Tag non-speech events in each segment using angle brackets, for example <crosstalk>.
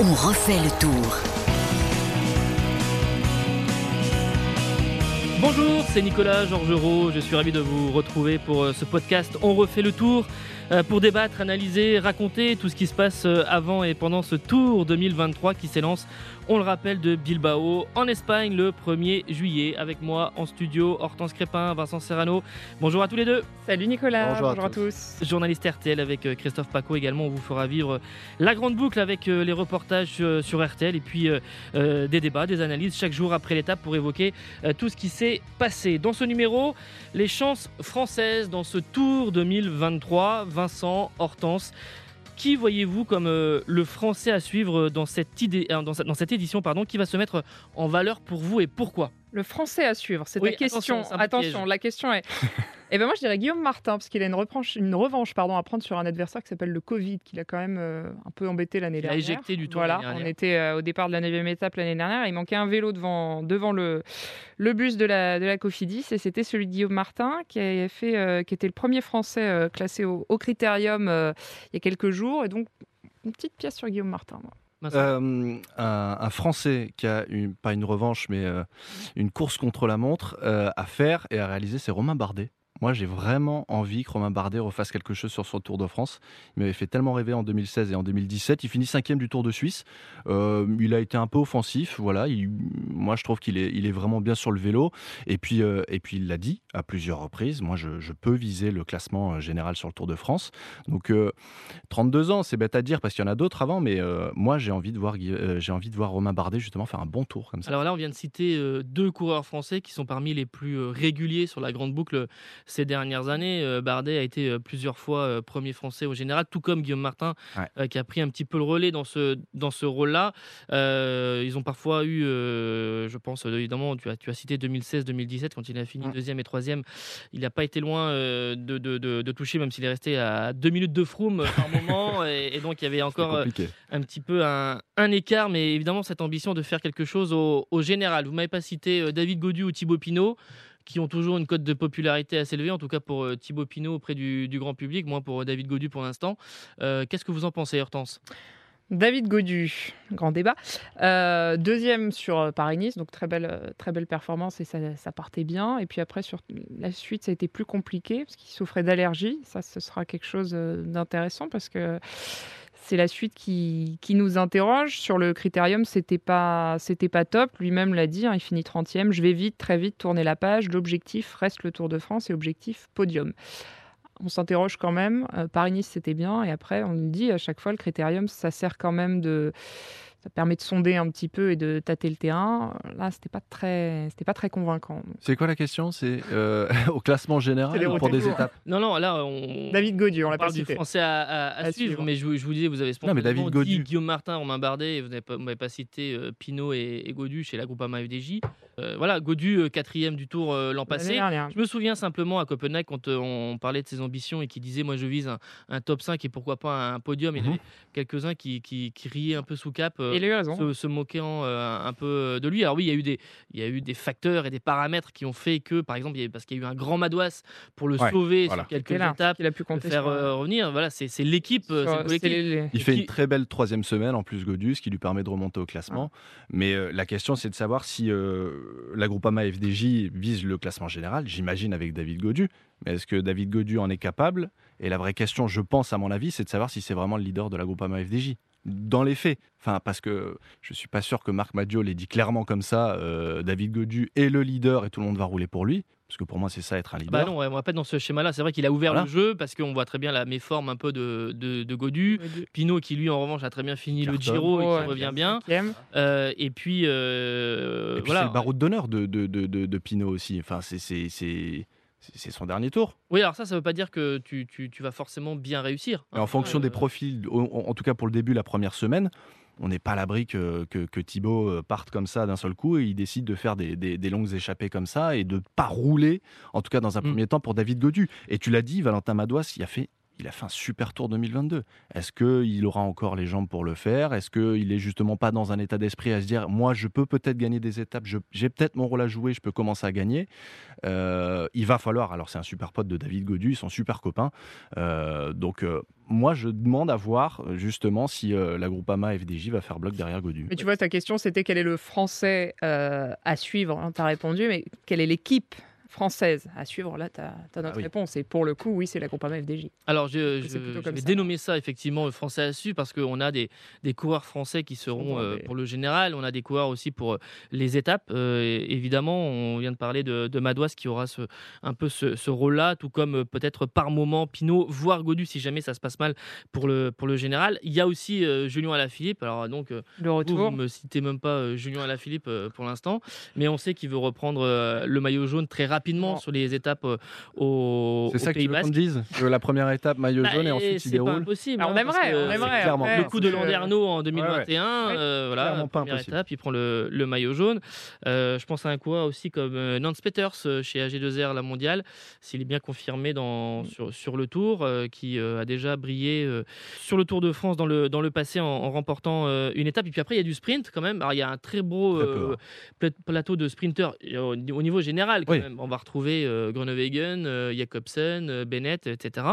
On refait le tour. Bonjour, c'est Nicolas Georgerot. Je suis ravi de vous retrouver pour euh, ce podcast On refait le tour. Euh, pour débattre, analyser, raconter tout ce qui se passe euh, avant et pendant ce Tour 2023 qui s'élance, on le rappelle, de Bilbao en Espagne le 1er juillet. Avec moi en studio, Hortense Crépin, Vincent Serrano. Bonjour à tous les deux. Salut Nicolas, bonjour, à, tous. Journaliste RTL avec euh, Christophe Paco également, on vous fera vivre la grande boucle avec les reportages sur RTL et puis des débats, des analyses chaque jour après l'étape pour évoquer tout ce qui s'est passé. Dans ce numéro, les chances françaises dans ce Tour 2023. Vincent, Hortense. Qui voyez-vous comme euh, le français à suivre dans cette, dans, cette édition pardon, qui va se mettre en valeur pour vous et pourquoi? Le français à suivre, c'est la question. attention la question est <laughs> Eh ben moi, je dirais Guillaume Martin, parce qu'il a une, revanche, une revanche pardon, à prendre sur un adversaire qui s'appelle le Covid, qui l'a quand même euh, un peu embêté l'année dernière. Il a éjecté du tour. Voilà, on était euh, au départ de la 9 étape l'année dernière. Il manquait un vélo devant, devant le, le bus de la, de la Cofidis, et c'était celui de Guillaume Martin, qui, avait fait, euh, qui était le premier Français classé au, Critérium il y a quelques jours. Et donc, une petite pièce sur Guillaume Martin. Un, un, Français qui a pas une revanche, mais une course contre la montre à faire et à réaliser, c'est Romain Bardet. Moi, j'ai vraiment envie que Romain Bardet refasse quelque chose sur son Tour de France. Il m'avait fait tellement rêver en 2016 et en 2017. Il finit cinquième du Tour de Suisse. Euh, il a été un peu offensif. Voilà. moi, je trouve qu'il est, vraiment bien sur le vélo. Et puis, euh, et puis il l'a dit à plusieurs reprises. Moi, je, peux viser le classement euh, général sur le Tour de France. Donc, 32 ans, c'est bête à dire parce qu'il y en a d'autres avant. Mais moi, j'ai envie de voir, j'ai envie de voir Romain Bardet justement faire un bon tour comme ça. Alors là, on vient de citer deux coureurs français qui sont parmi les plus réguliers sur la grande boucle ces dernières années. Euh, Bardet a été euh, plusieurs fois euh, premier français au général, tout comme Guillaume Martin, qui a pris un petit peu le relais dans ce, dans ce rôle-là. ils ont parfois eu, je pense, évidemment, tu as, tu as cité 2016-2017, quand il a fini deuxième et troisième. Il n'a pas été loin de, de, de, toucher, même s'il est resté à deux minutes de Froome par moment. <laughs> Et, donc, il y avait encore un petit peu un, un, écart. Mais évidemment, cette ambition de faire quelque chose au, au général. Vous m'avez pas cité David Godu ou Thibaut Pinot qui ont toujours une cote de popularité assez élevée, en tout cas pour euh, Thibaut Pinot auprès du, grand public, moins pour euh, David Godu pour l'instant. Euh, qu'est-ce que vous en pensez, Hortense? David Godu, grand débat. deuxième sur Paris-Nice, donc très belle, très belle performance et ça, ça, partait bien. Et puis après, sur la suite, ça a été plus compliqué parce qu'il souffrait d'allergie. Ça, ce sera quelque chose d'intéressant parce que c'est la suite qui, nous interroge. Sur le critérium, c'était pas, c'était pas top. Lui-même l'a dit, hein, il finit 30e. Je vais vite, très vite tourner la page. L'objectif reste le Tour de France et objectif podium. On s'interroge quand même. Euh, Paris-Nice, c'était bien. Et après, on nous dit à chaque fois, le critérium, ça sert quand même de ça permet de sonder un petit peu et de tâter le terrain. Là, c'était pas très, c'était pas très convaincant. C'est quoi la question? C'est euh, <laughs> au classement général ou pour des étapes? Non, non, là, on. David Gaudu, on l'a parle du français à, suivre, mais je, vous disais, vous avez spontanément David dit Guillaume Martin, Romain Bardet, et vous n'avez pas, cité euh, Pinot et, et, Gaudu chez la Groupama UDJ. Euh, voilà, Godu, quatrième du tour l'an passé. Je me souviens simplement à Copenhague quand on parlait de ses ambitions et qui disait Moi, je vise un, top 5 et pourquoi pas un podium. Il y mhm. avait quelques-uns qui, qui, qui, riaient un peu sous cap se, moquant euh, un peu de lui. Alors oui, il y a eu des, il y a eu des facteurs et des paramètres qui ont fait que, par exemple, parce qu'il y a eu un grand Madouas pour le sauver sur quelques étapes, il a pu compter faire euh, revenir. Voilà, c'est l'équipe, Il fait une très belle troisième semaine en plus Godus, qui lui permet de remonter au classement. Mais euh, la question, c'est de savoir si la Groupama FDJ vise le classement général. J'imagine avec David Godu. Mais est-ce que David Godu en est capable? Et la vraie question, je pense, à mon avis, c'est de savoir si c'est vraiment le leader de la Groupama FDJ dans les faits. Parce que je suis pas sûr que Marc Maggio l'ait dit clairement comme ça. Euh, David Godu est le leader et tout le monde va rouler pour lui. Parce que pour moi, c'est ça être un leader. Bah non, on va pas dans ce schéma-là. C'est vrai qu'il a ouvert le jeu parce qu'on voit très bien la méforme un peu de, de, Godu. Pinot, qui lui, en revanche, a très bien fini le Giro et qui revient bien. Euh, et puis, euh, voilà. C'est le barreau d'honneur de, de, de, Pinot aussi. Enfin, c'est c'est son dernier tour. Oui, alors ça, ça ne veut pas dire que tu, vas forcément bien réussir. Hein. en fonction des euh, profils, en, tout cas pour le début, la première semaine, on n'est pas à l'abri que, que, Thibaut euh, parte comme ça d'un seul coup et il décide de faire des, longues échappées comme ça et de pas rouler, en tout cas dans un mm. premier temps, pour David Godu. Et tu l'as dit, Valentin Madouas, il a fait il a fait un super tour 2022. Est-ce qu'il aura encore les jambes pour le faire? Est-ce qu'il est justement pas dans un état d'esprit à se dire, moi, je peux peut-être gagner des étapes, j'ai peut-être mon rôle à jouer, je peux commencer à gagner? Euh, Il va falloir, alors c'est un super pote de David Godu, ils sont super copains. Euh, donc, euh, moi, je demande à voir justement si la Groupama FDJ va faire bloc derrière Godu. Mais tu vois, ta question, c'était quel est le français à suivre? Tu as répondu, mais quelle est l'équipe française à suivre, là, tu as, notre ah réponse. Et pour le coup, oui, c'est la Groupama FDJ. Alors, je, je, vais dénommer ça effectivement français à suivre parce qu'on a des, des, coureurs français qui seront euh, pour le général. On a des coureurs aussi pour euh, les étapes. Euh, évidemment, on vient de parler de, de Madouas qui aura ce, un peu ce, rôle-là, tout comme peut-être par moment Pinot, voire Godu si jamais ça se passe mal pour le, pour le général. Il y a aussi Julien Alaphilippe. Alors, donc, le retour. Vous ne me citez même pas Julien Alaphilippe pour l'instant, mais on sait qu'il veut reprendre le maillot jaune très rapidement rapidement sur les étapes euh, au, C'est ça que tu veux qu'on dise que La première étape, maillot bah, jaune, et ensuite il déroule C'est pas impossible. on hein, aimerait, on aimerait. le coup de Landerneau en 2021, euh, voilà, première étape, il prend le, le maillot jaune. Euh, je pense à un coureur aussi comme Nance Peters chez AG2R, la mondiale, s'il est bien confirmé dans, mm. sur, sur le tour, qui a déjà brillé sur le Tour de France dans le, dans le passé en, remportant une étape. Et puis après, il y a du sprint quand même. Alors, il y a un très beau plateau de sprinters au, niveau général quand même. On va retrouver euh, Groenewegen, euh, Jacobsen, euh, Bennett, etc.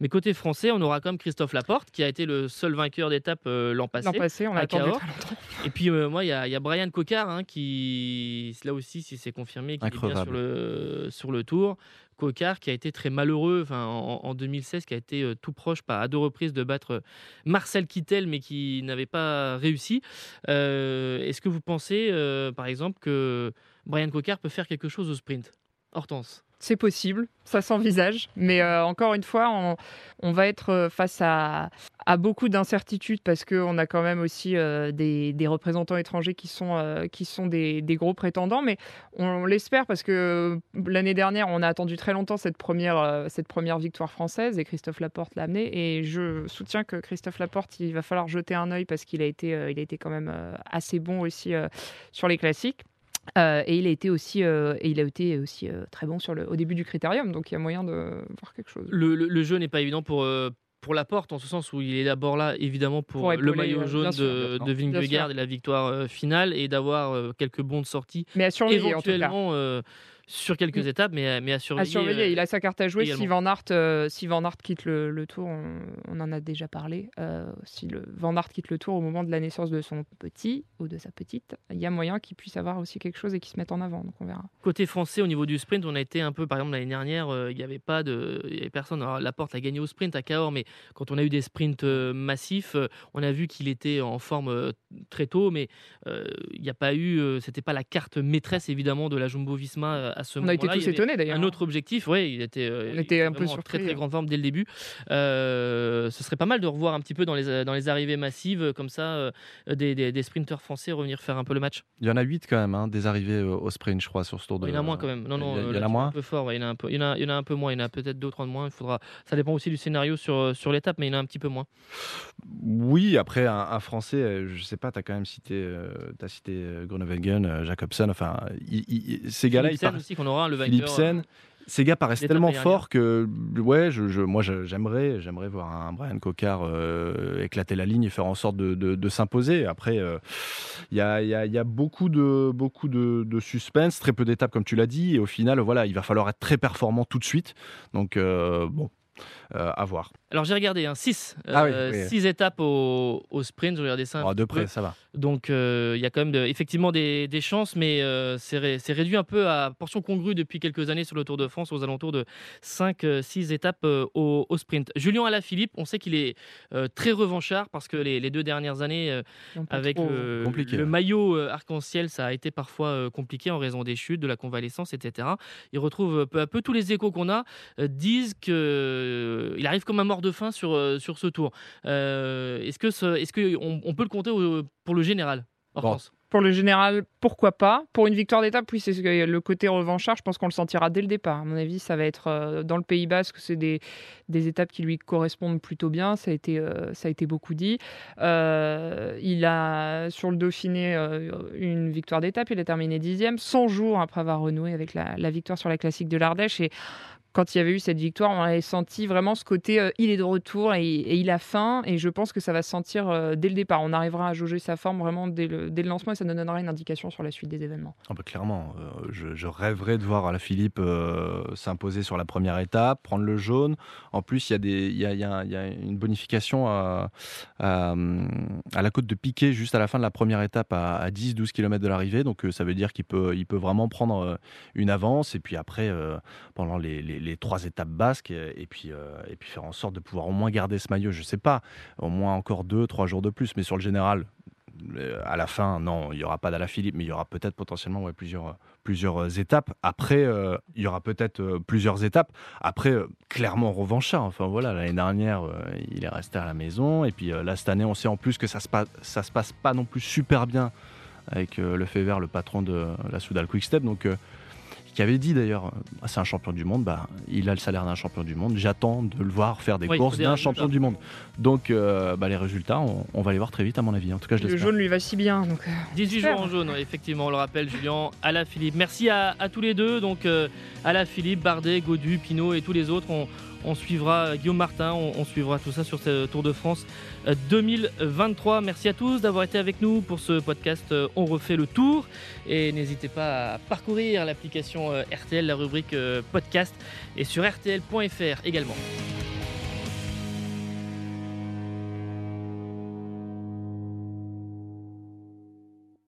Mais côté français, on aura comme Christophe Laporte, qui a été le seul vainqueur d'étape l'an passé. L'an passé, on l'a attendu très longtemps. Et puis, moi, il y, a Brian Cocard, hein, qui, là aussi, si c'est confirmé, qui est bien sur le, sur le tour. Cocard qui a été très malheureux enfin, en, 2016, qui a été tout proche, pas à deux reprises, de battre Marcel Kittel, mais qui n'avait pas réussi. Est-ce que vous pensez, par exemple, que Brian Cocard peut faire quelque chose au sprint? Hortense c'est possible, ça s'envisage, mais euh, encore une fois, on, va être euh, face à, beaucoup d'incertitudes parce qu'on a quand même aussi euh, des, représentants étrangers qui sont, des, gros prétendants, mais on, l'espère parce que l'année dernière, on a attendu très longtemps cette première, victoire française et Christophe Laporte l'a amené. Et je soutiens que Christophe Laporte, il va falloir jeter un œil parce qu'il a été quand même assez bon aussi sur les classiques. Euh, et il a été aussi, euh, et il a été aussi euh, très bon sur le, au début du critérium, donc il y a moyen de voir quelque chose. Le, jeu n'est pas évident pour, pour la porte, en ce sens où il est d'abord là, évidemment, pour, le maillot jaune de, de Vingegaard et la victoire finale, et d'avoir quelques bons de sortie. Mais éventuellement, sur quelques étapes, mais, mais à surveiller. À surveiller. il a sa carte à jouer. Si Van Aert, euh, si Van Aert quitte le, tour, on, en a déjà parlé. Euh, si le, Van Aert quitte le tour au moment de la naissance de son petit ou de sa petite, il y a moyen qu'il puisse avoir aussi quelque chose et qu'il se mette en avant. Donc on verra. Côté français, au niveau du sprint, on a été un peu, par exemple, l'année dernière, euh, il n'y avait pas de. Il y avait personne. Alors, Laporte a gagné au sprint à Cahors, mais quand on a eu des sprints massifs, on a vu qu'il était en forme très tôt, mais il n'y a pas eu. C'était pas la carte maîtresse, évidemment, de la Jumbo Visma à ce moment-là. On a été tous étonnés d'ailleurs. Un autre objectif, oui, il était, euh, était un peu sur très très grande forme dès le début. Euh, ce serait pas mal de revoir un petit peu dans les, dans les arrivées massives euh, comme ça des, des, sprinteurs français revenir faire un peu le match. Il y en a 8 quand même, hein, des arrivées au sprint, je crois, sur ce tour de. Il y en a moins quand même. Non, non, il y, en a moins. Un peu fort, il, y en a un peu, il, y en a, il y en a un peu moins. Il y en a peut-être deux ou trois de moins. Il faudra. Ça dépend aussi du scénario sur, sur l'étape, mais il y en a un petit peu moins. Oui, après un, français, je sais pas, tu as quand même cité, as cité Groenewegen, Jacobsen, enfin, ces gars-là, ils aussi qu'on aura le vainqueur. Ces gars paraissent tellement forts que, ouais, je, moi j'aimerais, j'aimerais voir un Brian Cocard euh, éclater la ligne et faire en sorte de, s'imposer. Après, euh, il y, a, beaucoup de beaucoup de, suspense, très peu d'étapes comme tu l'as dit, et au final, voilà, il va falloir être très performant tout de suite. Donc euh, bon, à voir. Alors j'ai regardé 6 hein, ah euh, étapes au, sprint, j'ai regardé ça. Oh, de près, ça va. Donc euh, il y a quand même effectivement des, chances, mais euh, c'est réduit un peu à portion congrue depuis quelques années sur le Tour de France, aux alentours de 5-6 étapes au, sprint. Julien Alaphilippe, on sait qu'il est très revanchard parce que les, deux dernières années, avec le, maillot arc-en-ciel, ça a été parfois compliqué en raison des chutes, de la convalescence, etc. Il retrouve peu à peu tous les échos qu'on a, disent qu'il arrive comme un mort de fin sur, euh, sur ce tour. Euh, est-ce que est-ce que on, peut le compter pour le général Pour le général, pourquoi pas Pour une victoire d'étape, oui, c'est le côté revanchard. Je pense qu'on le sentira dès le départ. À mon avis, ça va être euh, dans le Pays Basque. C'est des, des, étapes qui lui correspondent plutôt bien. Ça a été, ça a été beaucoup dit. il a sur le Dauphiné une victoire d'étape. Il a terminé dixième, 100 jours après avoir renoué avec la, la victoire sur la classique de l'Ardèche. Et quand il y avait eu cette victoire, on avait senti vraiment ce côté il est de retour et, il a faim. Et je pense que ça va se sentir dès le départ. On arrivera à jauger sa forme vraiment dès le, lancement et ça nous donnera une indication sur la suite des événements. Ah bah, clairement, je, je, rêverais de voir la Philippe s'imposer sur la première étape, prendre le jaune. En plus, il y a, une bonification à, à, la côte de Piquet juste à la fin de la première étape à, 10-12 km de l'arrivée. Donc ça veut dire qu'il peut, vraiment prendre une avance. Et puis après, pendant les, trois étapes basques, et, puis, et puis faire en sorte de pouvoir au moins garder ce maillot, je sais pas, au moins encore deux, trois jours de plus. Mais sur le général, à la fin, non, il n'y aura pas Philippe, mais il y aura peut-être potentiellement ouais, plusieurs, plusieurs étapes. Après, euh, il y aura peut-être euh, plusieurs étapes. Après, euh, clairement revanchard. Enfin voilà, l'année dernière, il est resté à la maison. Et puis là, cette année, on sait en plus que ça se passe, se passe pas non plus super bien avec le vert, le patron de la Soudal Quickstep. Donc qui avait dit d'ailleurs, euh, c'est un champion du monde, bah, il a le salaire d'un champion du monde, j'attends de le voir faire des courses d'un champion du monde. Donc euh, bah, les résultats, on, va les voir très vite à mon avis. En tout cas, je Le jaune lui va si bien. Donc, 18 euh, jours en jaune, effectivement, on le rappelle, Julien, la Philippe. Merci à, tous les deux, donc à la Philippe, Bardet, Godu, Pinot et tous les autres. On, on suivra Guillaume Martin, on, suivra tout ça sur ce Tour de France 2023. Euh, Merci à tous d'avoir été avec nous pour ce podcast euh, On refait le tour. Et n'hésitez pas à parcourir l'application euh, RTL, la rubrique podcast, et sur rtl.fr également.